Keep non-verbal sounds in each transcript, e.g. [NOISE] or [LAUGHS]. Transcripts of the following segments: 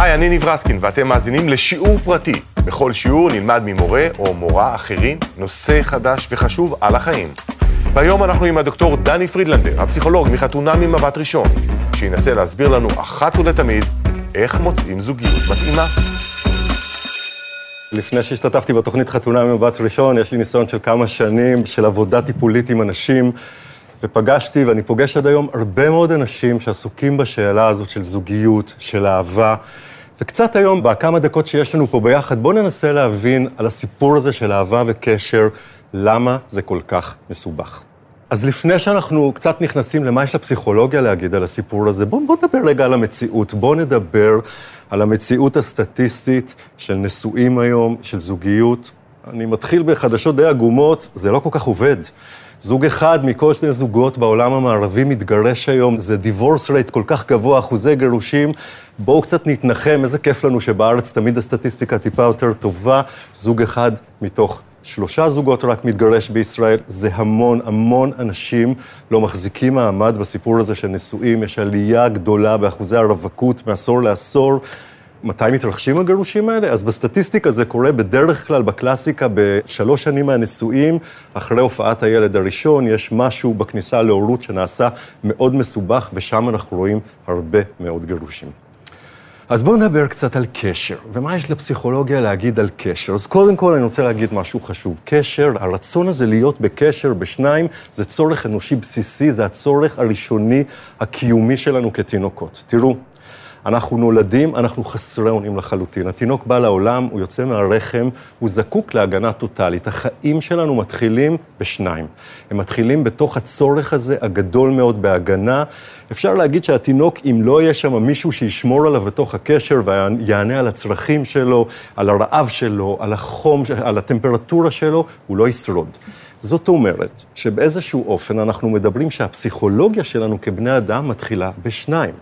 היי, אני ניב רסקין, ואתם מאזינים לשיעור פרטי. בכל שיעור נלמד ממורה או מורה אחרים נושא חדש וחשוב על החיים. והיום אנחנו עם הדוקטור דני פרידלנדר, הפסיכולוג מחתונה ממבט ראשון, שינסה להסביר לנו אחת ולתמיד איך מוצאים זוגיות מתאימה. לפני שהשתתפתי בתוכנית חתונה ממבט ראשון, יש לי ניסיון של כמה שנים של עבודה טיפולית עם אנשים, ופגשתי, ואני פוגש עד היום, הרבה מאוד אנשים שעסוקים בשאלה הזאת של זוגיות, של אהבה. וקצת היום, בכמה דקות שיש לנו פה ביחד, בואו ננסה להבין על הסיפור הזה של אהבה וקשר, למה זה כל כך מסובך. אז לפני שאנחנו קצת נכנסים למה יש לפסיכולוגיה להגיד על הסיפור הזה, בואו בוא נדבר רגע על המציאות. בואו נדבר על המציאות הסטטיסטית של נשואים היום, של זוגיות. אני מתחיל בחדשות די עגומות, זה לא כל כך עובד. זוג אחד מכל שני זוגות בעולם המערבי מתגרש היום, זה דיבורס רייט כל כך גבוה, אחוזי גירושים. בואו קצת נתנחם, איזה כיף לנו שבארץ תמיד הסטטיסטיקה טיפה יותר טובה. זוג אחד מתוך שלושה זוגות רק מתגרש בישראל, זה המון, המון אנשים לא מחזיקים מעמד בסיפור הזה של נשואים, יש עלייה גדולה באחוזי הרווקות מעשור לעשור. מתי מתרחשים הגירושים האלה? אז בסטטיסטיקה זה קורה בדרך כלל, בקלאסיקה, בשלוש שנים מהנישואים, אחרי הופעת הילד הראשון, יש משהו בכניסה להורות שנעשה מאוד מסובך, ושם אנחנו רואים הרבה מאוד גירושים. אז בואו נדבר קצת על קשר, ומה יש לפסיכולוגיה להגיד על קשר. אז קודם כל אני רוצה להגיד משהו חשוב. קשר, הרצון הזה להיות בקשר בשניים, זה צורך אנושי בסיסי, זה הצורך הראשוני הקיומי שלנו כתינוקות. תראו, אנחנו נולדים, אנחנו חסרי אונים לחלוטין. התינוק בא לעולם, הוא יוצא מהרחם, הוא זקוק להגנה טוטאלית. החיים שלנו מתחילים בשניים. הם מתחילים בתוך הצורך הזה הגדול מאוד בהגנה. אפשר להגיד שהתינוק, אם לא יהיה שם מישהו שישמור עליו בתוך הקשר ויענה על הצרכים שלו, על הרעב שלו, על החום, על הטמפרטורה שלו, הוא לא ישרוד. זאת אומרת שבאיזשהו אופן אנחנו מדברים שהפסיכולוגיה שלנו כבני אדם מתחילה בשניים.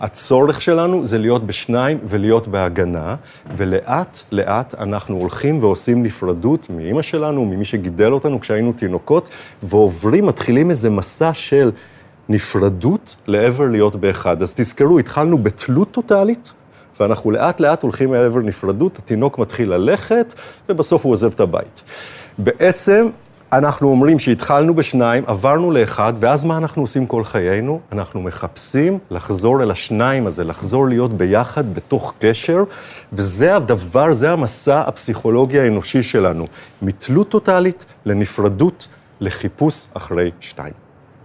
הצורך שלנו זה להיות בשניים ולהיות בהגנה, ולאט לאט אנחנו הולכים ועושים נפרדות מאימא שלנו, ממי שגידל אותנו כשהיינו תינוקות, ועוברים, מתחילים איזה מסע של נפרדות לעבר להיות באחד. אז תזכרו, התחלנו בתלות טוטאלית, ואנחנו לאט לאט הולכים לעבר נפרדות, התינוק מתחיל ללכת, ובסוף הוא עוזב את הבית. בעצם אנחנו אומרים שהתחלנו בשניים, עברנו לאחד, ואז מה אנחנו עושים כל חיינו? אנחנו מחפשים לחזור אל השניים הזה, לחזור להיות ביחד בתוך קשר, וזה הדבר, זה המסע הפסיכולוגי האנושי שלנו, מתלות טוטאלית לנפרדות, לחיפוש אחרי שתיים.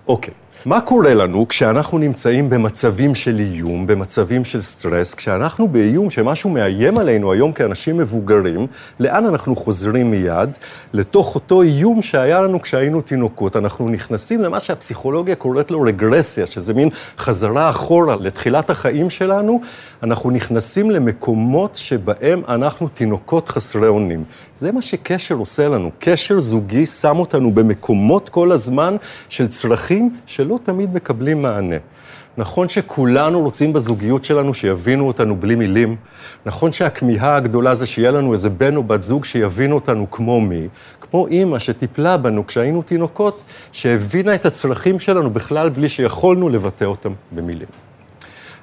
אוקיי. מה קורה לנו כשאנחנו נמצאים במצבים של איום, במצבים של סטרס, כשאנחנו באיום שמשהו מאיים עלינו היום כאנשים מבוגרים, לאן אנחנו חוזרים מיד? לתוך אותו איום שהיה לנו כשהיינו תינוקות. אנחנו נכנסים למה שהפסיכולוגיה קוראת לו רגרסיה, שזה מין חזרה אחורה לתחילת החיים שלנו. אנחנו נכנסים למקומות שבהם אנחנו תינוקות חסרי אונים. זה מה שקשר עושה לנו. קשר זוגי שם אותנו במקומות כל הזמן של צרכים של... שלא תמיד מקבלים מענה. נכון שכולנו רוצים בזוגיות שלנו שיבינו אותנו בלי מילים, נכון שהכמיהה הגדולה זה שיהיה לנו איזה בן או בת זוג שיבינו אותנו כמו מי, כמו אימא שטיפלה בנו כשהיינו תינוקות, שהבינה את הצרכים שלנו בכלל בלי שיכולנו לבטא אותם במילים.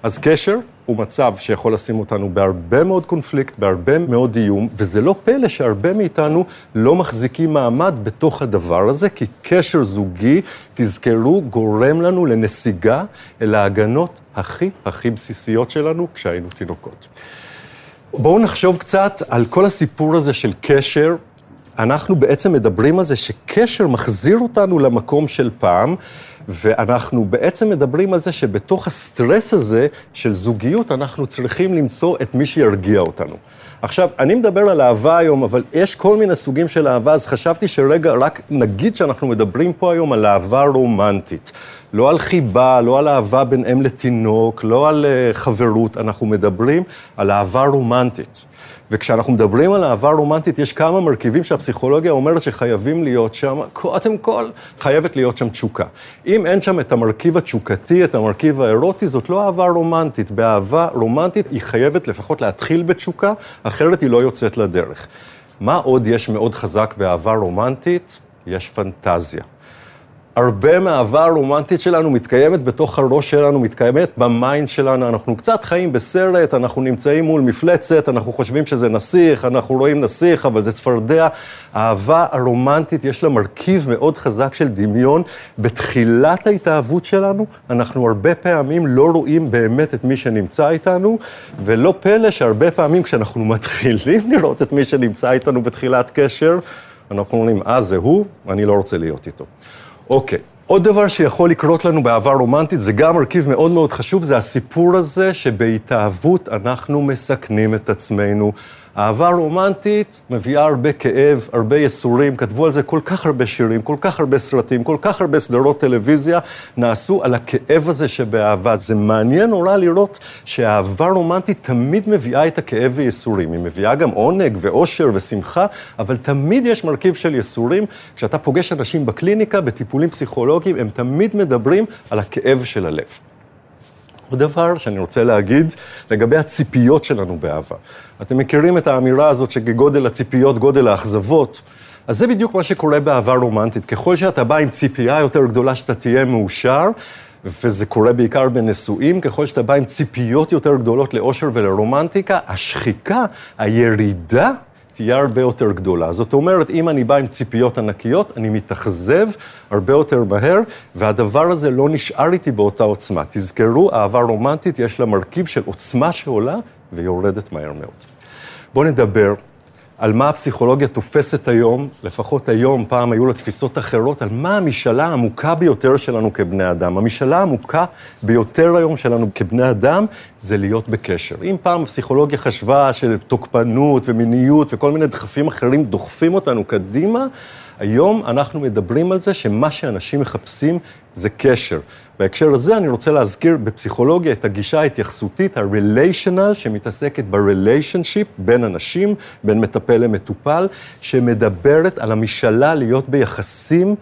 אז קשר הוא מצב שיכול לשים אותנו בהרבה מאוד קונפליקט, בהרבה מאוד איום, וזה לא פלא שהרבה מאיתנו לא מחזיקים מעמד בתוך הדבר הזה, כי קשר זוגי, תזכרו, גורם לנו לנסיגה אל ההגנות הכי הכי בסיסיות שלנו כשהיינו תינוקות. בואו נחשוב קצת על כל הסיפור הזה של קשר. אנחנו בעצם מדברים על זה שקשר מחזיר אותנו למקום של פעם, ואנחנו בעצם מדברים על זה שבתוך הסטרס הזה של זוגיות, אנחנו צריכים למצוא את מי שירגיע אותנו. עכשיו, אני מדבר על אהבה היום, אבל יש כל מיני סוגים של אהבה, אז חשבתי שרגע, רק נגיד שאנחנו מדברים פה היום על אהבה רומנטית. לא על חיבה, לא על אהבה בין אם לתינוק, לא על uh, חברות, אנחנו מדברים על אהבה רומנטית. וכשאנחנו מדברים על אהבה רומנטית, יש כמה מרכיבים שהפסיכולוגיה אומרת שחייבים להיות שם. קודם כל, חייבת להיות שם תשוקה. אם אין שם את המרכיב התשוקתי, את המרכיב האירוטי, זאת לא אהבה רומנטית. באהבה רומנטית היא חייבת לפחות להתחיל בתשוקה, אחרת היא לא יוצאת לדרך. מה עוד יש מאוד חזק באהבה רומנטית? יש פנטזיה. הרבה מהאהבה הרומנטית שלנו מתקיימת בתוך הראש שלנו, מתקיימת ב mind שלנו. אנחנו קצת חיים בסרט, אנחנו נמצאים מול מפלצת, אנחנו חושבים שזה נסיך, אנחנו רואים נסיך, אבל זה צפרדע. האהבה הרומנטית, יש לה מרכיב מאוד חזק של דמיון. בתחילת ההתאהבות שלנו, אנחנו הרבה פעמים לא רואים באמת את מי שנמצא איתנו, ולא פלא שהרבה פעמים כשאנחנו [LAUGHS] מתחילים לראות את מי שנמצא איתנו בתחילת קשר, אנחנו אומרים, אה, זה הוא, אני לא רוצה להיות איתו. אוקיי. עוד דבר שיכול לקרות לנו באהבה רומנטית, זה גם מרכיב מאוד מאוד חשוב, זה הסיפור הזה שבהתאהבות אנחנו מסכנים את עצמנו. אהבה רומנטית מביאה הרבה כאב, הרבה ייסורים, כתבו על זה כל כך הרבה שירים, כל כך הרבה סרטים, כל כך הרבה סדרות טלוויזיה, נעשו על הכאב הזה שבאהבה. זה מעניין נורא לראות שאהבה רומנטית תמיד מביאה את הכאב וייסורים. היא מביאה גם עונג ואושר ושמחה, אבל תמיד יש מרכיב של ייסורים. כשאתה פוגש אנשים בקליניקה, בטיפולים פסיכולוגיים, הם תמיד מדברים על הכאב של הלב. עוד דבר שאני רוצה להגיד לגבי הציפיות שלנו באהבה. אתם מכירים את האמירה הזאת שגודל הציפיות, גודל האכזבות? אז זה בדיוק מה שקורה באהבה רומנטית. ככל שאתה בא עם ציפייה יותר גדולה שאתה תהיה מאושר, וזה קורה בעיקר בנשואים, ככל שאתה בא עם ציפיות יותר גדולות לאושר ולרומנטיקה, השחיקה, הירידה תהיה הרבה יותר גדולה. זאת אומרת, אם אני בא עם ציפיות ענקיות, אני מתאכזב הרבה יותר מהר, והדבר הזה לא נשאר איתי באותה עוצמה. תזכרו, אהבה רומנטית, יש לה מרכיב של עוצמה שעולה ויורדת מהר מאוד. בואו נדבר על מה הפסיכולוגיה תופסת היום, לפחות היום, פעם היו לה תפיסות אחרות, על מה המשאלה העמוקה ביותר שלנו כבני אדם. המשאלה העמוקה ביותר היום שלנו כבני אדם זה להיות בקשר. אם פעם הפסיכולוגיה חשבה שתוקפנות ומיניות וכל מיני דחפים אחרים דוחפים אותנו קדימה, היום אנחנו מדברים על זה שמה שאנשים מחפשים זה קשר. בהקשר הזה אני רוצה להזכיר בפסיכולוגיה את הגישה ההתייחסותית, ה-relational, שמתעסקת ב-relationship בין אנשים, בין מטפל למטופל, שמדברת על המשאלה להיות ביחסים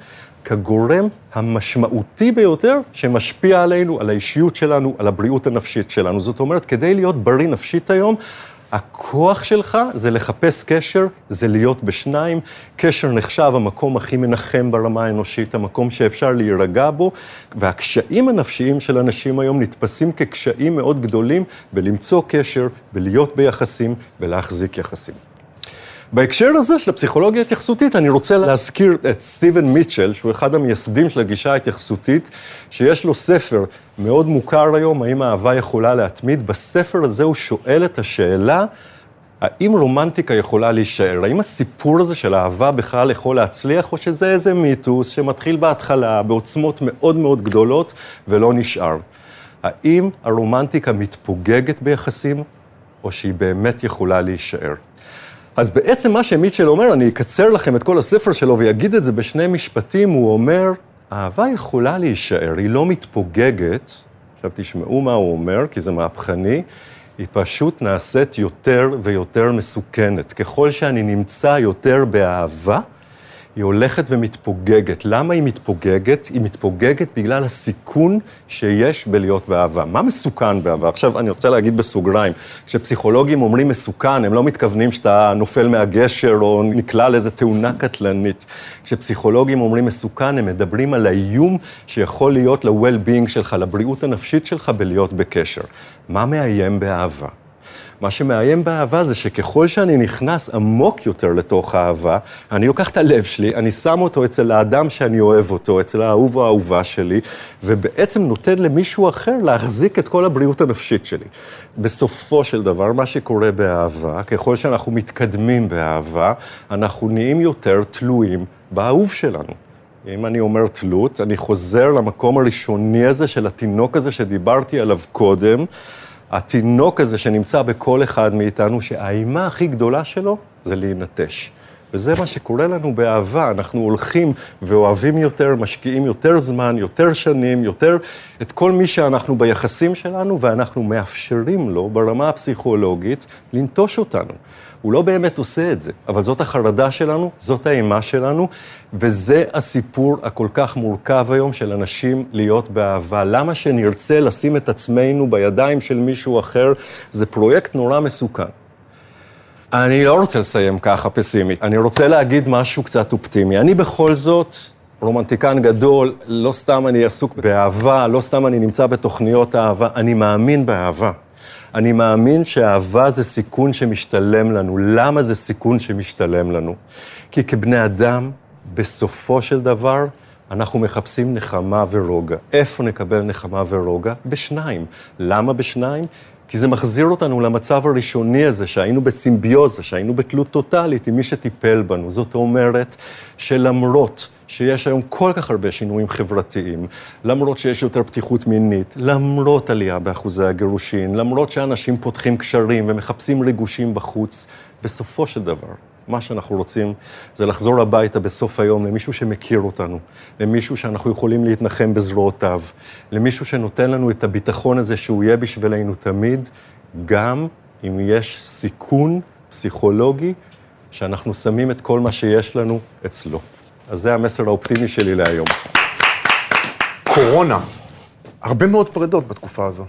כגורם המשמעותי ביותר שמשפיע עלינו, על האישיות שלנו, על הבריאות הנפשית שלנו. זאת אומרת, כדי להיות בריא נפשית היום, הכוח שלך זה לחפש קשר, זה להיות בשניים. קשר נחשב המקום הכי מנחם ברמה האנושית, המקום שאפשר להירגע בו, והקשיים הנפשיים של אנשים היום נתפסים כקשיים מאוד גדולים בלמצוא קשר, בלהיות ביחסים, ולהחזיק יחסים. בהקשר הזה של הפסיכולוגיה ההתייחסותית, אני רוצה להזכיר את סטיבן מיטשל, שהוא אחד המייסדים של הגישה ההתייחסותית, שיש לו ספר מאוד מוכר היום, האם האהבה יכולה להתמיד. בספר הזה הוא שואל את השאלה, האם רומנטיקה יכולה להישאר? האם הסיפור הזה של אהבה בכלל יכול להצליח, או שזה איזה מיתוס שמתחיל בהתחלה בעוצמות מאוד מאוד גדולות ולא נשאר? האם הרומנטיקה מתפוגגת ביחסים, או שהיא באמת יכולה להישאר? אז בעצם מה שמיטשל אומר, אני אקצר לכם את כל הספר שלו ויגיד את זה בשני משפטים, הוא אומר, אהבה יכולה להישאר, היא לא מתפוגגת, עכשיו תשמעו מה הוא אומר, כי זה מהפכני, היא פשוט נעשית יותר ויותר מסוכנת. ככל שאני נמצא יותר באהבה, היא הולכת ומתפוגגת. למה היא מתפוגגת? היא מתפוגגת בגלל הסיכון שיש בלהיות באהבה. מה מסוכן באהבה? עכשיו, אני רוצה להגיד בסוגריים, כשפסיכולוגים אומרים מסוכן, הם לא מתכוונים שאתה נופל מהגשר או נקלע לאיזו תאונה קטלנית. כשפסיכולוגים אומרים מסוכן, הם מדברים על האיום שיכול להיות ל-well-being שלך, לבריאות הנפשית שלך בלהיות בקשר. מה מאיים באהבה? מה שמאיים באהבה זה שככל שאני נכנס עמוק יותר לתוך האהבה, אני לוקח את הלב שלי, אני שם אותו אצל האדם שאני אוהב אותו, אצל האהוב או האהובה שלי, ובעצם נותן למישהו אחר להחזיק את כל הבריאות הנפשית שלי. בסופו של דבר, מה שקורה באהבה, ככל שאנחנו מתקדמים באהבה, אנחנו נהיים יותר תלויים באהוב שלנו. אם אני אומר תלות, אני חוזר למקום הראשוני הזה של התינוק הזה שדיברתי עליו קודם. התינוק הזה שנמצא בכל אחד מאיתנו, שהאימה הכי גדולה שלו זה להינטש. וזה מה שקורה לנו באהבה, אנחנו הולכים ואוהבים יותר, משקיעים יותר זמן, יותר שנים, יותר את כל מי שאנחנו ביחסים שלנו, ואנחנו מאפשרים לו ברמה הפסיכולוגית לנטוש אותנו. הוא לא באמת עושה את זה, אבל זאת החרדה שלנו, זאת האימה שלנו, וזה הסיפור הכל כך מורכב היום של אנשים להיות באהבה. למה שנרצה לשים את עצמנו בידיים של מישהו אחר? זה פרויקט נורא מסוכן. אני לא רוצה לסיים ככה פסימית, אני רוצה להגיד משהו קצת אופטימי. אני בכל זאת רומנטיקן גדול, לא סתם אני עסוק באהבה, לא סתם אני נמצא בתוכניות אהבה, אני מאמין באהבה. אני מאמין שאהבה זה סיכון שמשתלם לנו. למה זה סיכון שמשתלם לנו? כי כבני אדם, בסופו של דבר, אנחנו מחפשים נחמה ורוגע. איפה נקבל נחמה ורוגע? בשניים. למה בשניים? כי זה מחזיר אותנו למצב הראשוני הזה, שהיינו בסימביוזה, שהיינו בתלות טוטאלית עם מי שטיפל בנו. זאת אומרת שלמרות שיש היום כל כך הרבה שינויים חברתיים, למרות שיש יותר פתיחות מינית, למרות עלייה באחוזי הגירושין, למרות שאנשים פותחים קשרים ומחפשים ריגושים בחוץ, בסופו של דבר, מה שאנחנו רוצים זה לחזור הביתה בסוף היום למישהו שמכיר אותנו, למישהו שאנחנו יכולים להתנחם בזרועותיו, למישהו שנותן לנו את הביטחון הזה שהוא יהיה בשבילנו תמיד, גם אם יש סיכון פסיכולוגי שאנחנו שמים את כל מה שיש לנו אצלו. אז זה המסר האופטימי שלי להיום. קורונה. הרבה מאוד פרדות בתקופה הזו.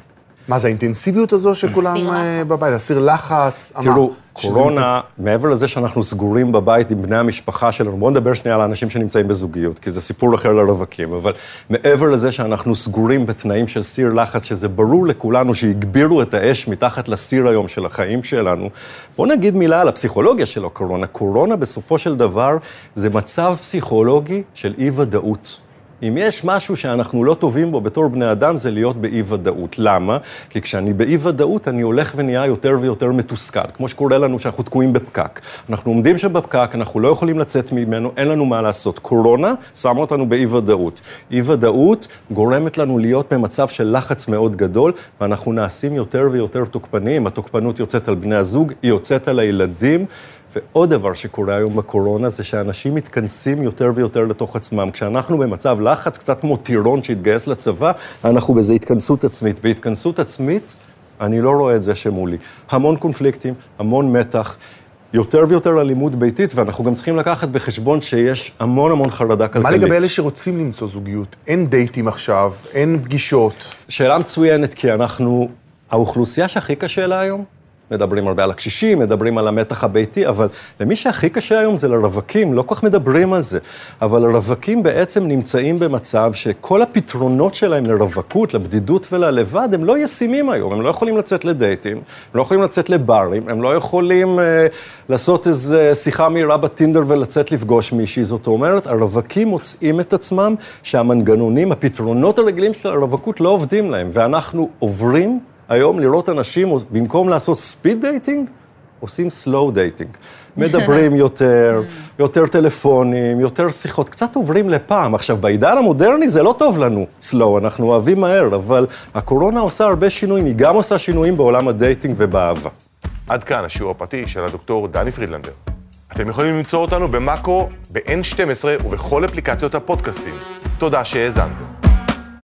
מה זה האינטנסיביות הזו שכולם אה, בבית? הסיר לחץ? תראו, קורונה, מעבר לזה שאנחנו סגורים בבית עם בני המשפחה שלנו, בואו נדבר שנייה על האנשים שנמצאים בזוגיות, כי זה סיפור אחר לרווקים, אבל מעבר לזה שאנחנו סגורים בתנאים של סיר לחץ, שזה ברור לכולנו שהגבירו את האש מתחת לסיר היום של החיים שלנו, בואו נגיד מילה על הפסיכולוגיה של הקורונה. קורונה בסופו של דבר זה מצב פסיכולוגי של אי-ודאות. אם יש משהו שאנחנו לא טובים בו בתור בני אדם, זה להיות באי-ודאות. למה? כי כשאני באי-ודאות, אני הולך ונהיה יותר ויותר מתוסכל, כמו שקורה לנו שאנחנו תקועים בפקק. אנחנו עומדים שם בפקק, אנחנו לא יכולים לצאת ממנו, אין לנו מה לעשות. קורונה שמה אותנו באי-ודאות. אי-ודאות גורמת לנו להיות במצב של לחץ מאוד גדול, ואנחנו נעשים יותר ויותר תוקפניים. התוקפנות יוצאת על בני הזוג, היא יוצאת על הילדים. ועוד דבר שקורה היום בקורונה זה שאנשים מתכנסים יותר ויותר לתוך עצמם. כשאנחנו במצב לחץ, קצת כמו טירון שהתגייס לצבא, אנחנו באיזו התכנסות עצמית. בהתכנסות עצמית, אני לא רואה את זה שמולי. המון קונפליקטים, המון מתח. יותר ויותר אלימות ביתית, ואנחנו גם צריכים לקחת בחשבון שיש המון המון חרדה כלכלית. מה לגבי אלה שרוצים למצוא זוגיות? אין דייטים עכשיו, אין פגישות. שאלה מצוינת, כי אנחנו, האוכלוסייה שהכי קשה לה היום, מדברים הרבה על הקשישים, מדברים על המתח הביתי, אבל למי שהכי קשה היום זה לרווקים, לא כל כך מדברים על זה. אבל הרווקים בעצם נמצאים במצב שכל הפתרונות שלהם לרווקות, לבדידות וללבד, הם לא ישימים היום. הם לא יכולים לצאת לדייטים, הם לא יכולים לצאת לברים, הם לא יכולים אה, לעשות איזו שיחה מהירה בטינדר ולצאת לפגוש מישהי. זאת אומרת, הרווקים מוצאים את עצמם שהמנגנונים, הפתרונות הרגילים של הרווקות לא עובדים להם, ואנחנו עוברים היום לראות אנשים, במקום לעשות speed dating, עושים slow dating. מדברים [LAUGHS] יותר, יותר טלפונים, יותר שיחות, קצת עוברים לפעם. עכשיו, בעידן המודרני זה לא טוב לנו, slow, אנחנו אוהבים מהר, אבל הקורונה עושה הרבה שינויים, היא גם עושה שינויים בעולם ה dating ובאהבה. עד כאן השיעור הפרטי של הדוקטור דני פרידלנדר. אתם יכולים למצוא אותנו במאקו, ב-N12 ובכל אפליקציות הפודקאסטים. תודה שהאזנתם.